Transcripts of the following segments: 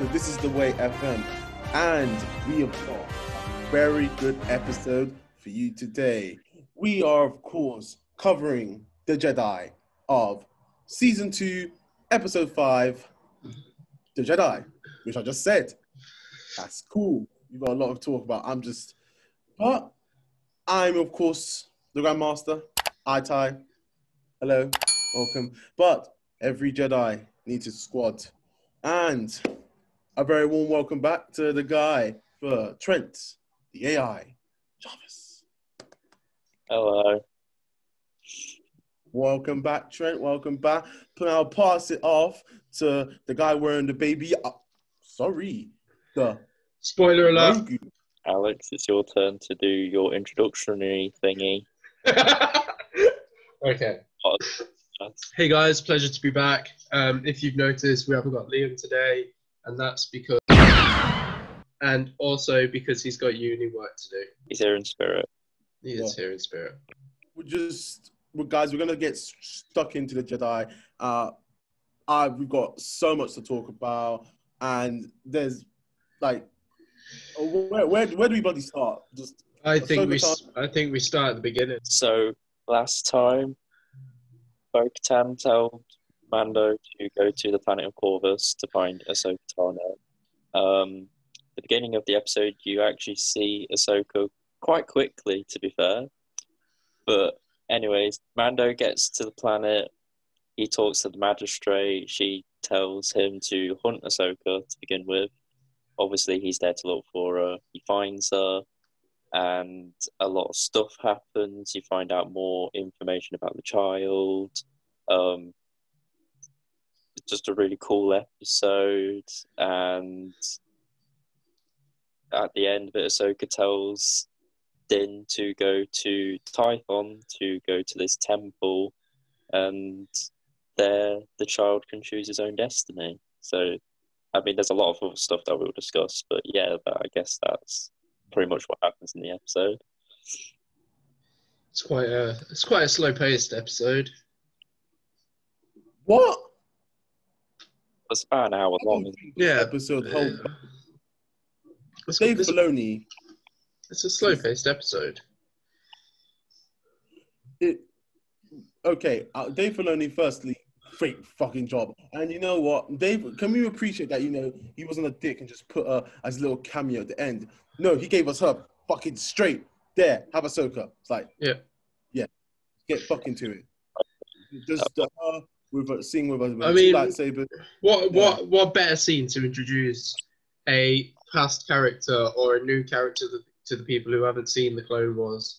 to This Is the Way FM, and we have got a very good episode for you today. We are, of course, covering The Jedi of Season 2, Episode 5, The Jedi, which I just said. That's cool. We've got a lot of talk about. I'm just, but I'm, of course, the Grandmaster, I Tai. Hello, welcome. But every Jedi needs a squad. And a very warm welcome back to the guy for Trent, the AI, Jarvis. Hello. Welcome back, Trent. Welcome back. But I'll pass it off to the guy wearing the baby. Uh, sorry, the Spoiler alert. Grogu. Alex, it's your turn to do your introductory thingy. okay. Hey guys, pleasure to be back. Um, if you've noticed, we haven't got Liam today, and that's because, and also because he's got uni work to do. He's here in spirit. He is here in spirit. We're just, well, guys, we're gonna get stuck into the Jedi. Uh, uh, we've got so much to talk about, and there's like, uh, where where, where do we bloody start? Just I think we, Ahsoka s- I think we start at the beginning. So last time, Bo-Katan told Mando to go to the planet of Corvus to find Ahsoka Tano. Um, the beginning of the episode, you actually see Ahsoka quite quickly, to be fair. But anyways, Mando gets to the planet. He talks to the magistrate. She tells him to hunt Ahsoka to begin with. Obviously, he's there to look for her. He finds her and a lot of stuff happens. You find out more information about the child. Um, just a really cool episode, and at the end of it, Ahsoka tells Din to go to Tython to go to this temple, and there the child can choose his own destiny. So, I mean, there's a lot of other stuff that we'll discuss, but yeah, but I guess that's pretty much what happens in the episode. It's quite a, it's quite a slow-paced episode. what? It's about an hour long. isn't Yeah. Episode hold. It's, Dave it's, Filoni. it's a slow-paced episode. It, okay, uh, Dave Filoni. Firstly, great fucking job. And you know what, Dave? Can we appreciate that? You know, he wasn't a dick and just put her as a little cameo at the end. No, he gave us her fucking straight there. Have Ahsoka. It's like, Yeah. yeah, get fucking to it. Just uh, her with her, sing with us. With I mean- lightsabers. What what what better scene to introduce a past character or a new character to the, to the people who haven't seen the Clone Wars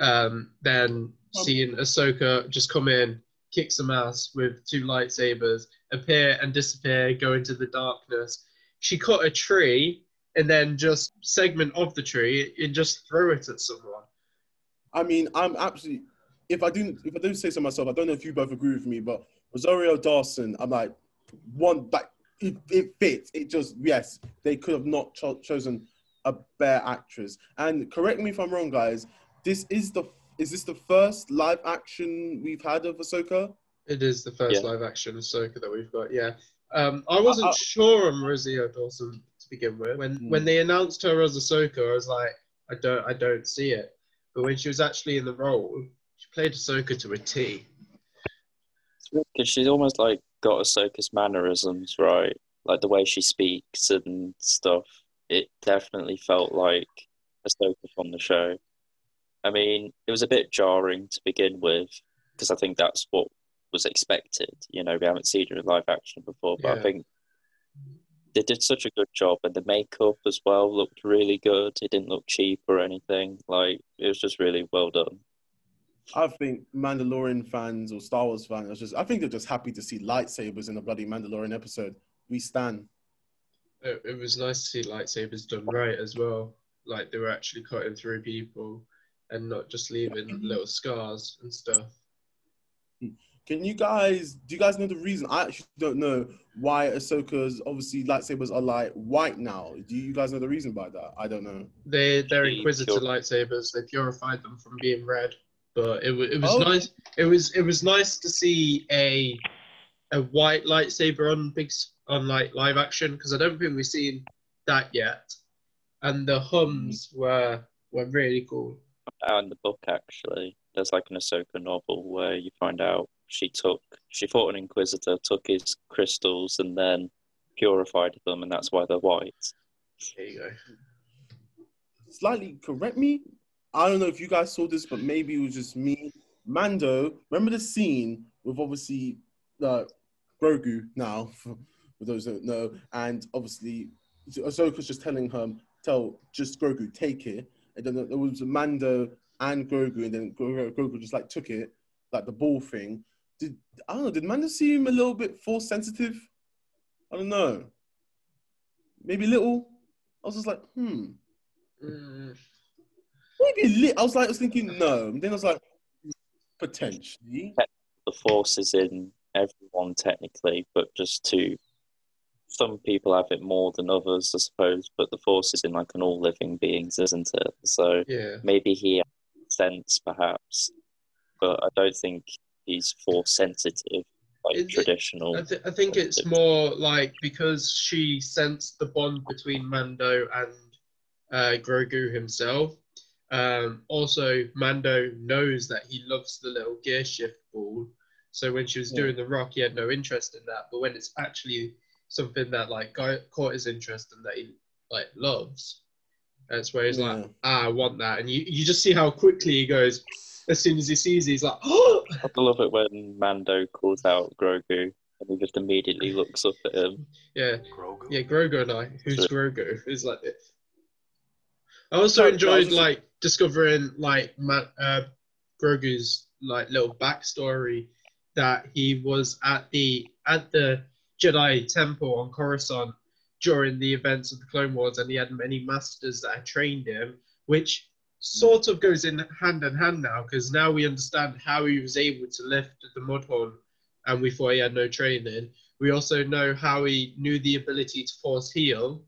um, than seeing Ahsoka just come in, kick some ass with two lightsabers, appear and disappear, go into the darkness. She cut a tree and then just segment of the tree and just throw it at someone. I mean, I'm absolutely. If I do, if I do say so myself, I don't know if you both agree with me, but Rosario Dawson, I'm like, one like it, it fits. It just yes, they could have not cho- chosen a better actress. And correct me if I'm wrong, guys. This is the is this the first live action we've had of Ahsoka? It is the first Yeah. live action Ahsoka that we've got. Yeah, um, I wasn't Uh, uh, sure on Rosario Dawson to begin with. When Hmm. when they announced her as Ahsoka, I was like, I don't I don't see it. But when she was actually in the role, she played Ahsoka to a T. Because she's almost like got Ahsoka's mannerisms, right? Like the way she speaks and stuff. It definitely felt like Ahsoka from the show. I mean, it was a bit jarring to begin with because I think that's what was expected. You know, we haven't seen her in live action before, but I think they did such a good job, and the makeup as well looked really good. It didn't look cheap or anything. Like it was just really well done. I think Mandalorian fans or Star Wars fans, are just I think they're just happy to see lightsabers in a bloody Mandalorian episode. We stand. It, it was nice to see lightsabers done right as well. Like they were actually cutting through people and not just leaving little scars and stuff. Can you guys do you guys know the reason? I actually don't know why Ahsoka's obviously lightsabers are like white now. Do you guys know the reason by that? I don't know. They they're Inquisitor lightsabers. They purified them from being red. But it was it was Oh. nice. It was it was nice to see a a white lightsaber on big on like live action because I don't think we've seen that yet. And the hums were were really cool. out in the book actually there's like an Ahsoka novel where you find out she took she fought an inquisitor took his crystals and then purified them and that's why they're white There you go. Slightly correct me. I don't know if you guys saw this, but maybe it was just me. Mando, remember the scene with obviously uh, Grogu now, for, those that know, and obviously Ahsoka's just telling him, tell just Grogu, take it. And then there was Mando and Grogu, and then Grogu, just like took it, like the ball thing. Did I don't know, did Mando seem a little bit force sensitive? I don't know. Maybe little. I was just like, hmm. Mm, Maybe a little. I was like, I was thinking no. And then I was like, potentially. the force is in everyone technically but just to some people have it more than others I suppose but the force is in like an all living beings isn't it so yeah. maybe he has sense perhaps but I don't think he's force sensitive like it- traditional I, th- I think it's more like because she sensed the bond between Mando and uh, Grogu himself. Um, also, Mando knows that he loves the little gear shift ball. So when she was Yeah. doing the rock, he had no interest in that. But when it's actually something that like got, caught his interest and that he like loves, that's where he's like, ah, I want that. And you, you just see how quickly he goes. As soon as he sees, it, he's like, oh, I love it when Mando calls out Grogu and he just immediately looks up at him yeah. Grogu. Yeah, Grogu and I. Who's Grogu? It's like it. I also enjoyed just- like discovering like Ma- uh, Grogu's like little backstory that he was at the at the Jedi Temple on Coruscant during the events of the Clone Wars, and he had many masters that had trained him, which sort of goes in hand in hand now because now we understand how he was able to lift the Mudhorn, and we thought he had no training. We also know how he knew the ability to force heal,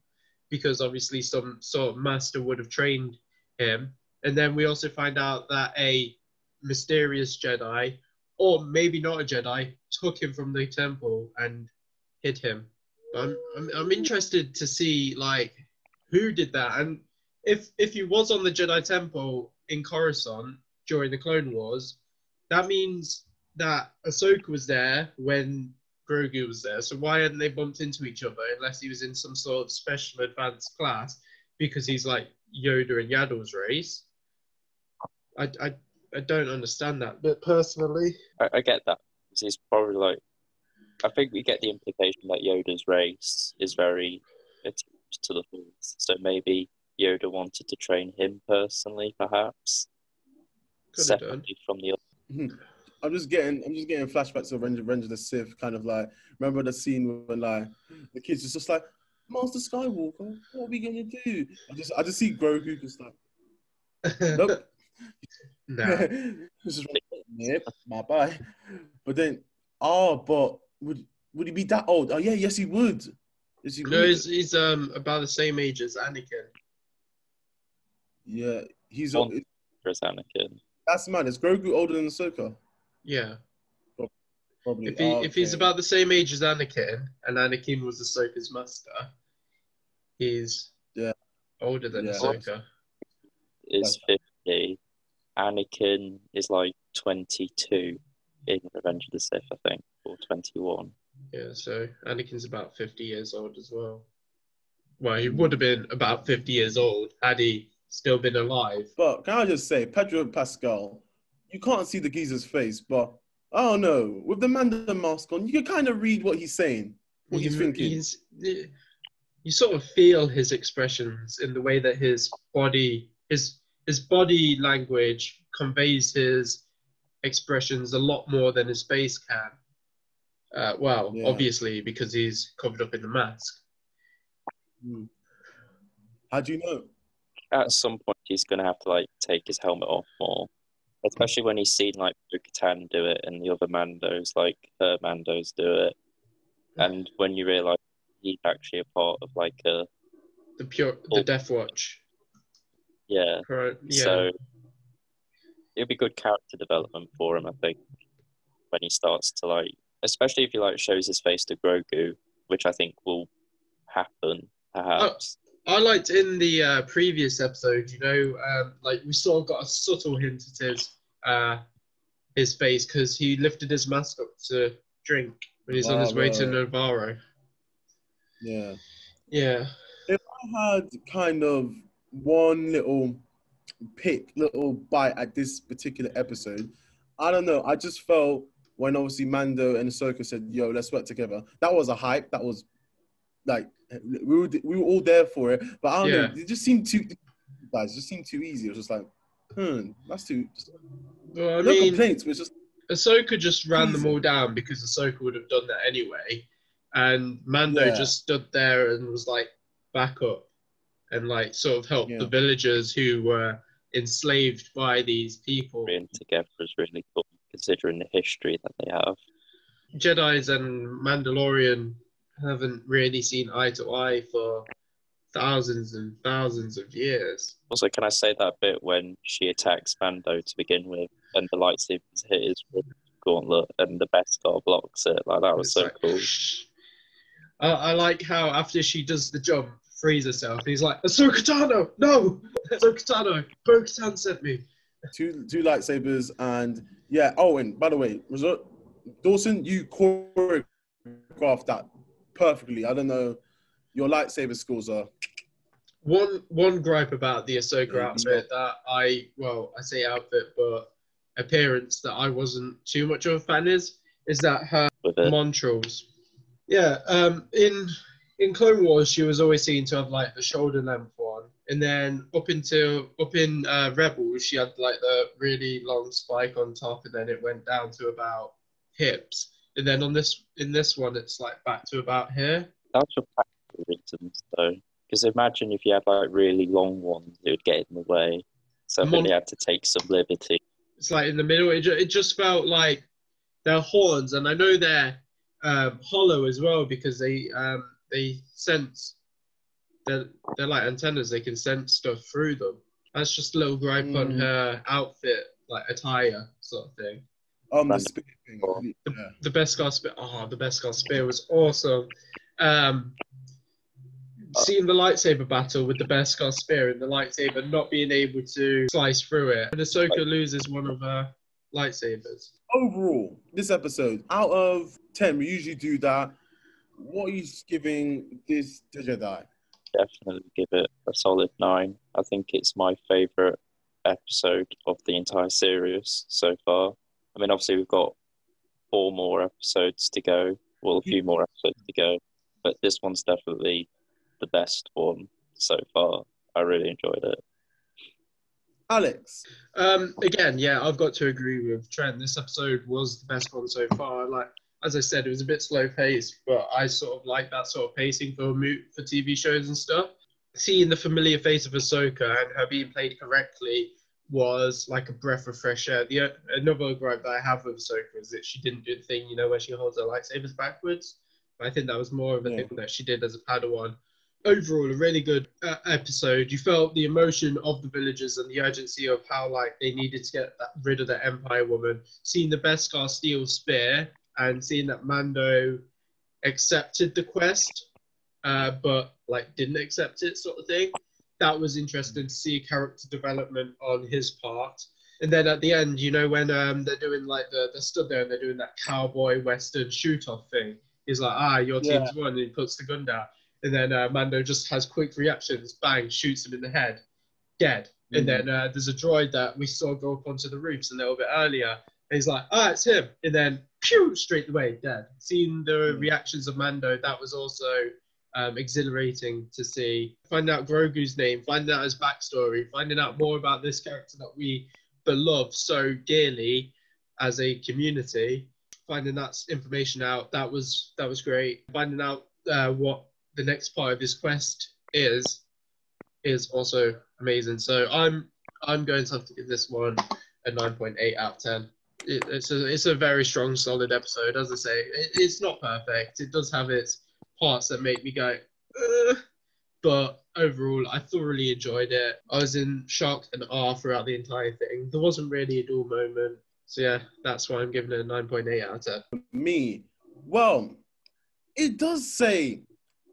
because obviously some sort of master would have trained him. And then we also find out that a mysterious Jedi, or maybe not a Jedi, took him from the temple and hid him. I'm, I'm, I'm interested to see like who did that, and if if he was on the Jedi Temple in Coruscant during the Clone Wars, that means that Ahsoka was there when Grogu was there. So why hadn't they bumped into each other unless he was in some sort of special advanced class because he's like Yoda and Yaddle's race? I, I, I don't understand that. But personally, I, I get that. He's probably like, I think we get the implication that Yoda's race is very attached to the Force. So maybe Yoda wanted to train him personally, perhaps could have done. separately from the other. Hmm. I'm just getting, I'm just getting flashbacks of Revenge, Revenge of the Sith, kind of like remember the scene when like the kids is just like, Master Skywalker, what are we gonna do? I just, I just see Grogu just like, nope. no. It's just like, yep, bye bye. But then, oh, but would would he be that old? Oh yeah, yes he would. Yes he No, would. he's, he's um about the same age as Anakin. Yeah, he's One- As Anakin. that's mad. Is Grogu older than Ahsoka? Yeah. Probably. If he if he's about the same age as Anakin, and Anakin was Ahsoka's master, he's Yeah. older than Yeah. Ahsoka. Is 50. Anakin is like 22 in Revenge of the Sith, I think, or 21. Yeah, so Anakin's about fifty years old as well. Well, he would have been about fifty years old had he still been alive. But can I just say, Pedro Pascal, you can't see the geezer's face, but I don't know. With the Mandarin mask on, you can kind of read what he's saying, what he's You- thinking. he's- you sort of feel his expressions in the way that his body, his his body language conveys his expressions a lot more than his face can. Uh, well, Yeah. obviously because he's covered up in the mask. Hmm. How do you know? At some point, he's going to have to like take his helmet off more, especially when he's seen like Bo-Katan do it and the other Mandos, like her Mandos, do it. And when you realize he's actually a part of like a The pure, the. Death Watch. yeah, Pro- yeah. so it'll be good character development for him, I think, when he starts to like especially if he like shows his face to Grogu, which I think will happen perhaps. I liked in the uh, previous episode, you know, um, like we sort of got a subtle hint at his uh, his face because he lifted his mask up to drink when he's on his way to Wow. Nevarro. Yeah. Yeah. If I had kind of one little pick, little bite at this particular episode, I don't know. I just felt when obviously Mando and Ahsoka said, "Yo, let's work together." That was a hype. That was like we were we were all there for it. But I don't Yeah. know. It just seemed too guys. It just seemed too easy. It was just like, hmm, that's too. Just, Well, I no mean, complaints, but it's just Ahsoka just ran them all down because Ahsoka would have done that anyway. And Mando Yeah. just stood there and was like, back up and like sort of helped Yeah. the villagers who were enslaved by these people. Being together is really cool, considering the history that they have. Jedi's and Mandalorian haven't really seen eye to eye for thousands and thousands of years. Also, can I say that bit when she attacks Mando to begin with, and the lightsabers hit his gauntlet, and the Beskar blocks it? Like that was It's so like, cool. I, I like how after she does the jump, frees herself, he's like, Ahsoka Tano, no! Ahsoka Tano, Bo-Katan sent me. two two lightsabers and yeah. Oh, and by the way, Rosario Dawson, you choreographed that perfectly. I don't know. Your lightsaber skills are One one gripe about the Ahsoka Yeah, outfit that I well I say outfit but appearance that I wasn't too much of a fan is is that her With montrals. Yeah, um, in in Clone Wars she was always seen to have like the shoulder length one, and then up into up in uh, Rebels she had like the really long spike on top, and then it went down to about hips, and then on this in this one it's like back to about here. that's for practical reasons, though. Because imagine if you had like really long ones, it would get in the way. So I think Mon- they had to take some liberty. it's like in the middle. It, ju- it just felt like they're horns, and I know they're um, hollow as well because they um, they sense. They're, they're like antennas; they can sense stuff through them. That's just a little gripe on Mm. her outfit, like attire sort of thing. Um the Random. spear thing. The, Yeah. the Beskar spear, oh, the Beskar spear was awesome. Um, seeing the lightsaber battle with the best Beskar spear and the lightsaber not being able to slice through it, and Ahsoka loses one of her lightsabers. Overall, this episode, out of ten, we usually do that. What are you giving this the Jedi? Definitely give it a solid nine. I think it's my favorite episode of the entire series so far. I mean, obviously we've got four more episodes to go, well, a few more episodes to go, but this one's definitely the best one so far. I really enjoyed it. Alex. Um, again, yeah, I've got to agree with Trent. This episode was the best one so far. Like as I said, it was a bit slow paced, but I sort of like that sort of pacing for mo- for TV shows and stuff. Seeing the familiar face of Ahsoka and her being played correctly was like a breath of fresh air. The another gripe that I have with Ahsoka is that she didn't do the thing, you know, where she holds her lightsabers backwards. I think that was more of a Yeah. thing that she did as a Padawan overall a really good uh, episode. You felt the emotion of the villagers and the urgency of how like they needed to get that, rid of the Empire woman. Seeing the Beskar steel spear and seeing that Mando accepted the quest, uh, but like didn't accept it, sort of thing. That was interesting to see character development on his part. And then at the end, you know, when um, they're doing like the they're stood there and they're doing that cowboy western shoot off thing. He's like, ah, your team's won, and he puts the gun down. And then uh, Mando just has quick reactions, bang, shoots him in the head, dead. And then uh, there's a droid that we saw go up onto the roofs a little bit earlier. And he's like, ah, it's him. And then, pew, straight away, dead. Seeing the Mm. reactions of Mando, that was also um, exhilarating to see. Find out Grogu's name, find out his backstory, finding out more about this character that we beloved so dearly as a community. Finding that information out, that was that was great. Finding out uh, what the next part of his quest is is also amazing. So I'm I'm going to have to give this one a 9.8 out of 10. It, it's a it's a very strong, solid episode. As I say, it, it's not perfect. It does have its parts that make me go, "Ugh," but overall, I thoroughly enjoyed it. I was in shock and awe throughout the entire thing. There wasn't really a dull moment. So yeah, that's why I'm giving it a 9.8 out of 10. me, Well, it does say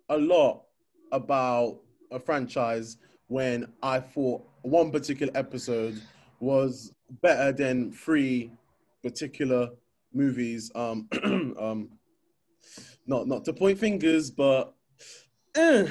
a lot about a franchise when I thought one particular episode was better than three particular movies. Um, um, not not to point fingers, but eh,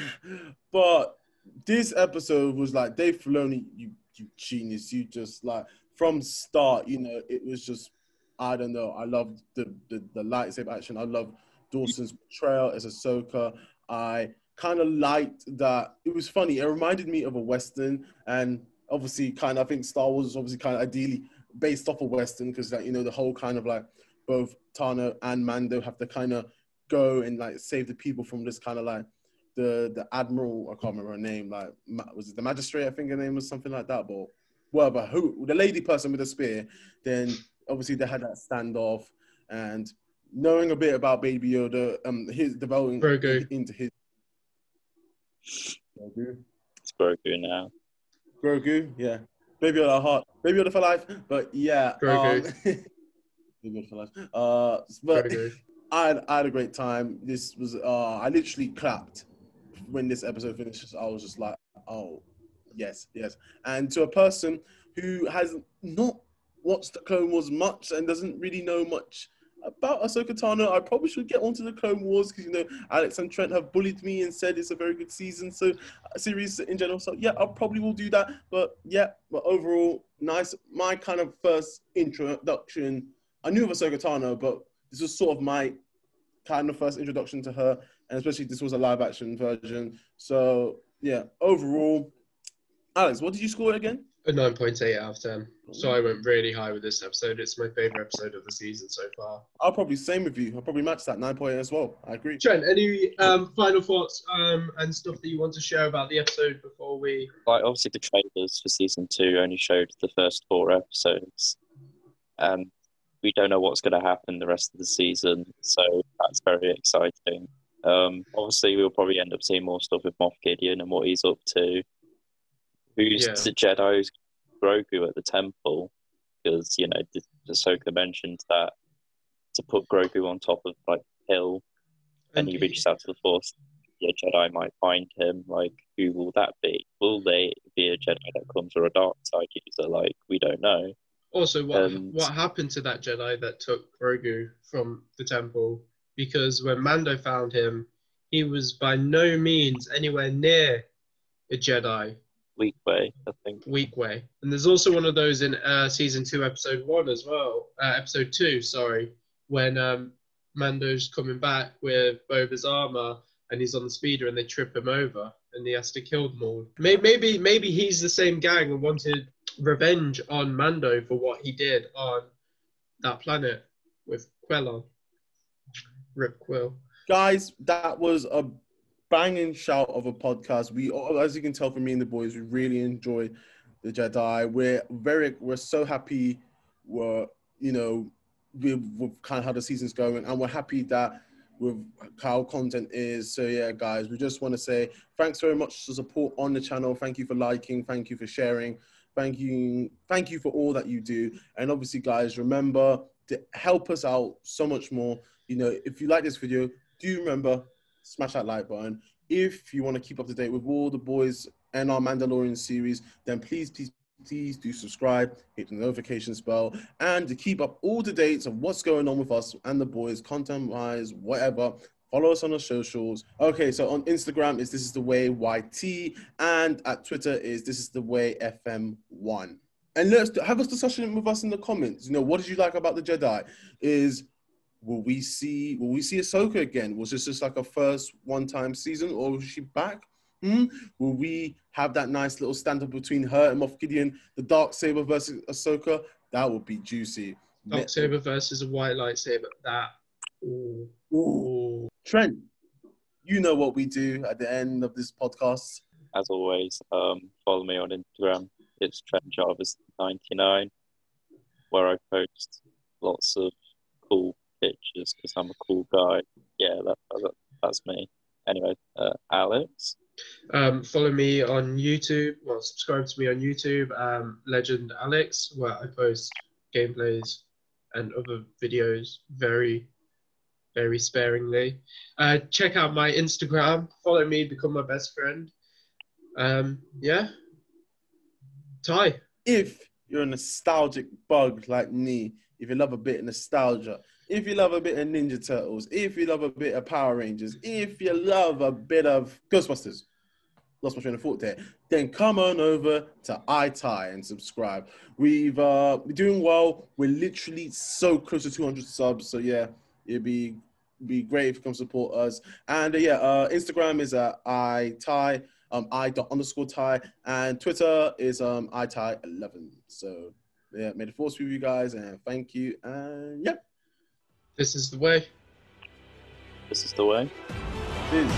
but this episode was like Dave Filoni, you you genius, you just like from start, you know, it was just I don't know. I loved the the, the lightsaber action. I love Dawson's portrayal as Ahsoka. I kind of liked that. It was funny. It reminded me of a western, and obviously, kind of I think Star Wars is obviously kind of ideally based off a western because like you know the whole kind of like both Tano and Mando have to kind of go and like save the people from this kind of like the the admiral. I can't remember her name. Like was it the magistrate? I think her name was something like that. But whatever, who the lady person with the spear. Then obviously they had that standoff and knowing a bit about Baby Yoda, um, his developing Grogu. into his Grogu. It's Grogu now. Grogu, yeah. Baby Yoda heart, Baby Yoda for life. But yeah, Grogu. um, Baby Yoda for life. Uh, but Grogu. I had, I had a great time. This was uh, I literally clapped when this episode finishes. I was just like, oh, yes, yes. And to a person who has not watched the Clone Wars much and doesn't really know much about Ahsoka Tano, I probably should get onto the Clone Wars because you know Alex and Trent have bullied me and said it's a very good season, so uh, series in general. So yeah, I probably will do that. But yeah, but overall, nice. My kind of first introduction. I knew of Ahsoka Tano, but this was sort of my kind of first introduction to her, and especially this was a live action version. So yeah, overall, Alex, what did you score it again? A 9.8 out of 10. So I went really high with this episode. It's my favorite episode of the season so far. I'll probably same with you. I'll probably match that nine point as well. I agree. Trent, any um, final thoughts um, and stuff that you want to share about the episode before we? Like obviously the trailers for season two only showed the first four episodes. Um, we don't know what's going to happen the rest of the season, so that's very exciting. Um, obviously, we'll probably end up seeing more stuff with Moff Gideon and what he's up to. Who's Yeah. the Jedi's Grogu at the temple? Because you know, the Ahsoka mentioned that to put Grogu on top of like hill and he reaches out to the Force, a Jedi might find him. Like, who will that be? Will they be a Jedi that comes or a dark side user? Like, we don't know. Also, what Um, what happened to that Jedi that took Grogu from the temple? Because when Mando found him, he was by no means anywhere near a Jedi. Weak way, I think. Weequay. And there's also one of those in uh, season two, episode one as well. Uh, episode two, sorry, when um, Mando's coming back with Boba's armor and he's on the speeder and they trip him over and he has to kill them all. Maybe maybe, maybe he's the same gang and wanted revenge on Mando for what he did on that planet with Quellon. Rip Kuiil. guys, that was a banging shout of a podcast. We, as you can tell from me and the boys, we really enjoy the Jedi. We're very, we're so happy. We're, you know, with, with kind of how the season's going, and we're happy that with how content is. So yeah, guys, we just want to say thanks very much for support on the channel. Thank you for liking. Thank you for sharing. Thank you, thank you for all that you do. And obviously, guys, remember to help us out so much more. You know, if you like this video, do remember smash that like button. If you want to keep up to date with all the boys and our Mandalorian series, then please, please, please do subscribe, hit the notification bell, and to keep up all the dates of what's going on with us and the boys, content wise, whatever. Follow us on our socials. Okay, so on Instagram is this is the way YT, and at Twitter is this is the way FM1. And let's have a discussion with us in the comments. You know, what did you like about the Jedi? Is will we see will we see Ahsoka again? Was this just like a first one time season, or was she back? Hmm? Will we have that nice little stand up between her and Moff Gideon, the dark saber versus Ahsoka? That would be juicy. Dark saber versus a white lightsaber. That. Ooh. Ooh. Trent, you know what we do at the end of this podcast. As always, um, follow me on Instagram. It's Trent Jarvis99, where I post lots of cool pictures because I'm a cool guy. Yeah, that, that, that's me. Anyway, uh, Alex. Um, follow me on YouTube. Well, subscribe to me on YouTube, um, Legend Alex, where I post gameplays and other videos very, very sparingly. Uh, check out my Instagram. Follow me. Become my best friend. Um, yeah. Ty. If you're a nostalgic bug like me, if you love a bit of nostalgia, if you love a bit of Ninja Turtles, if you love a bit of Power Rangers, if you love a bit of Ghostbusters, lost my train of thought there, then come on over to iTie and subscribe. We've uh we're doing well. We're literally so close to 200 subs. So yeah, it'd be be great if you come support us. And uh, yeah, uh, Instagram is at iTie, um, i dot underscore tie, and Twitter is um itie11. So yeah, may the force be with you guys, and thank you. And yeah, This is the way. This is the way. peace.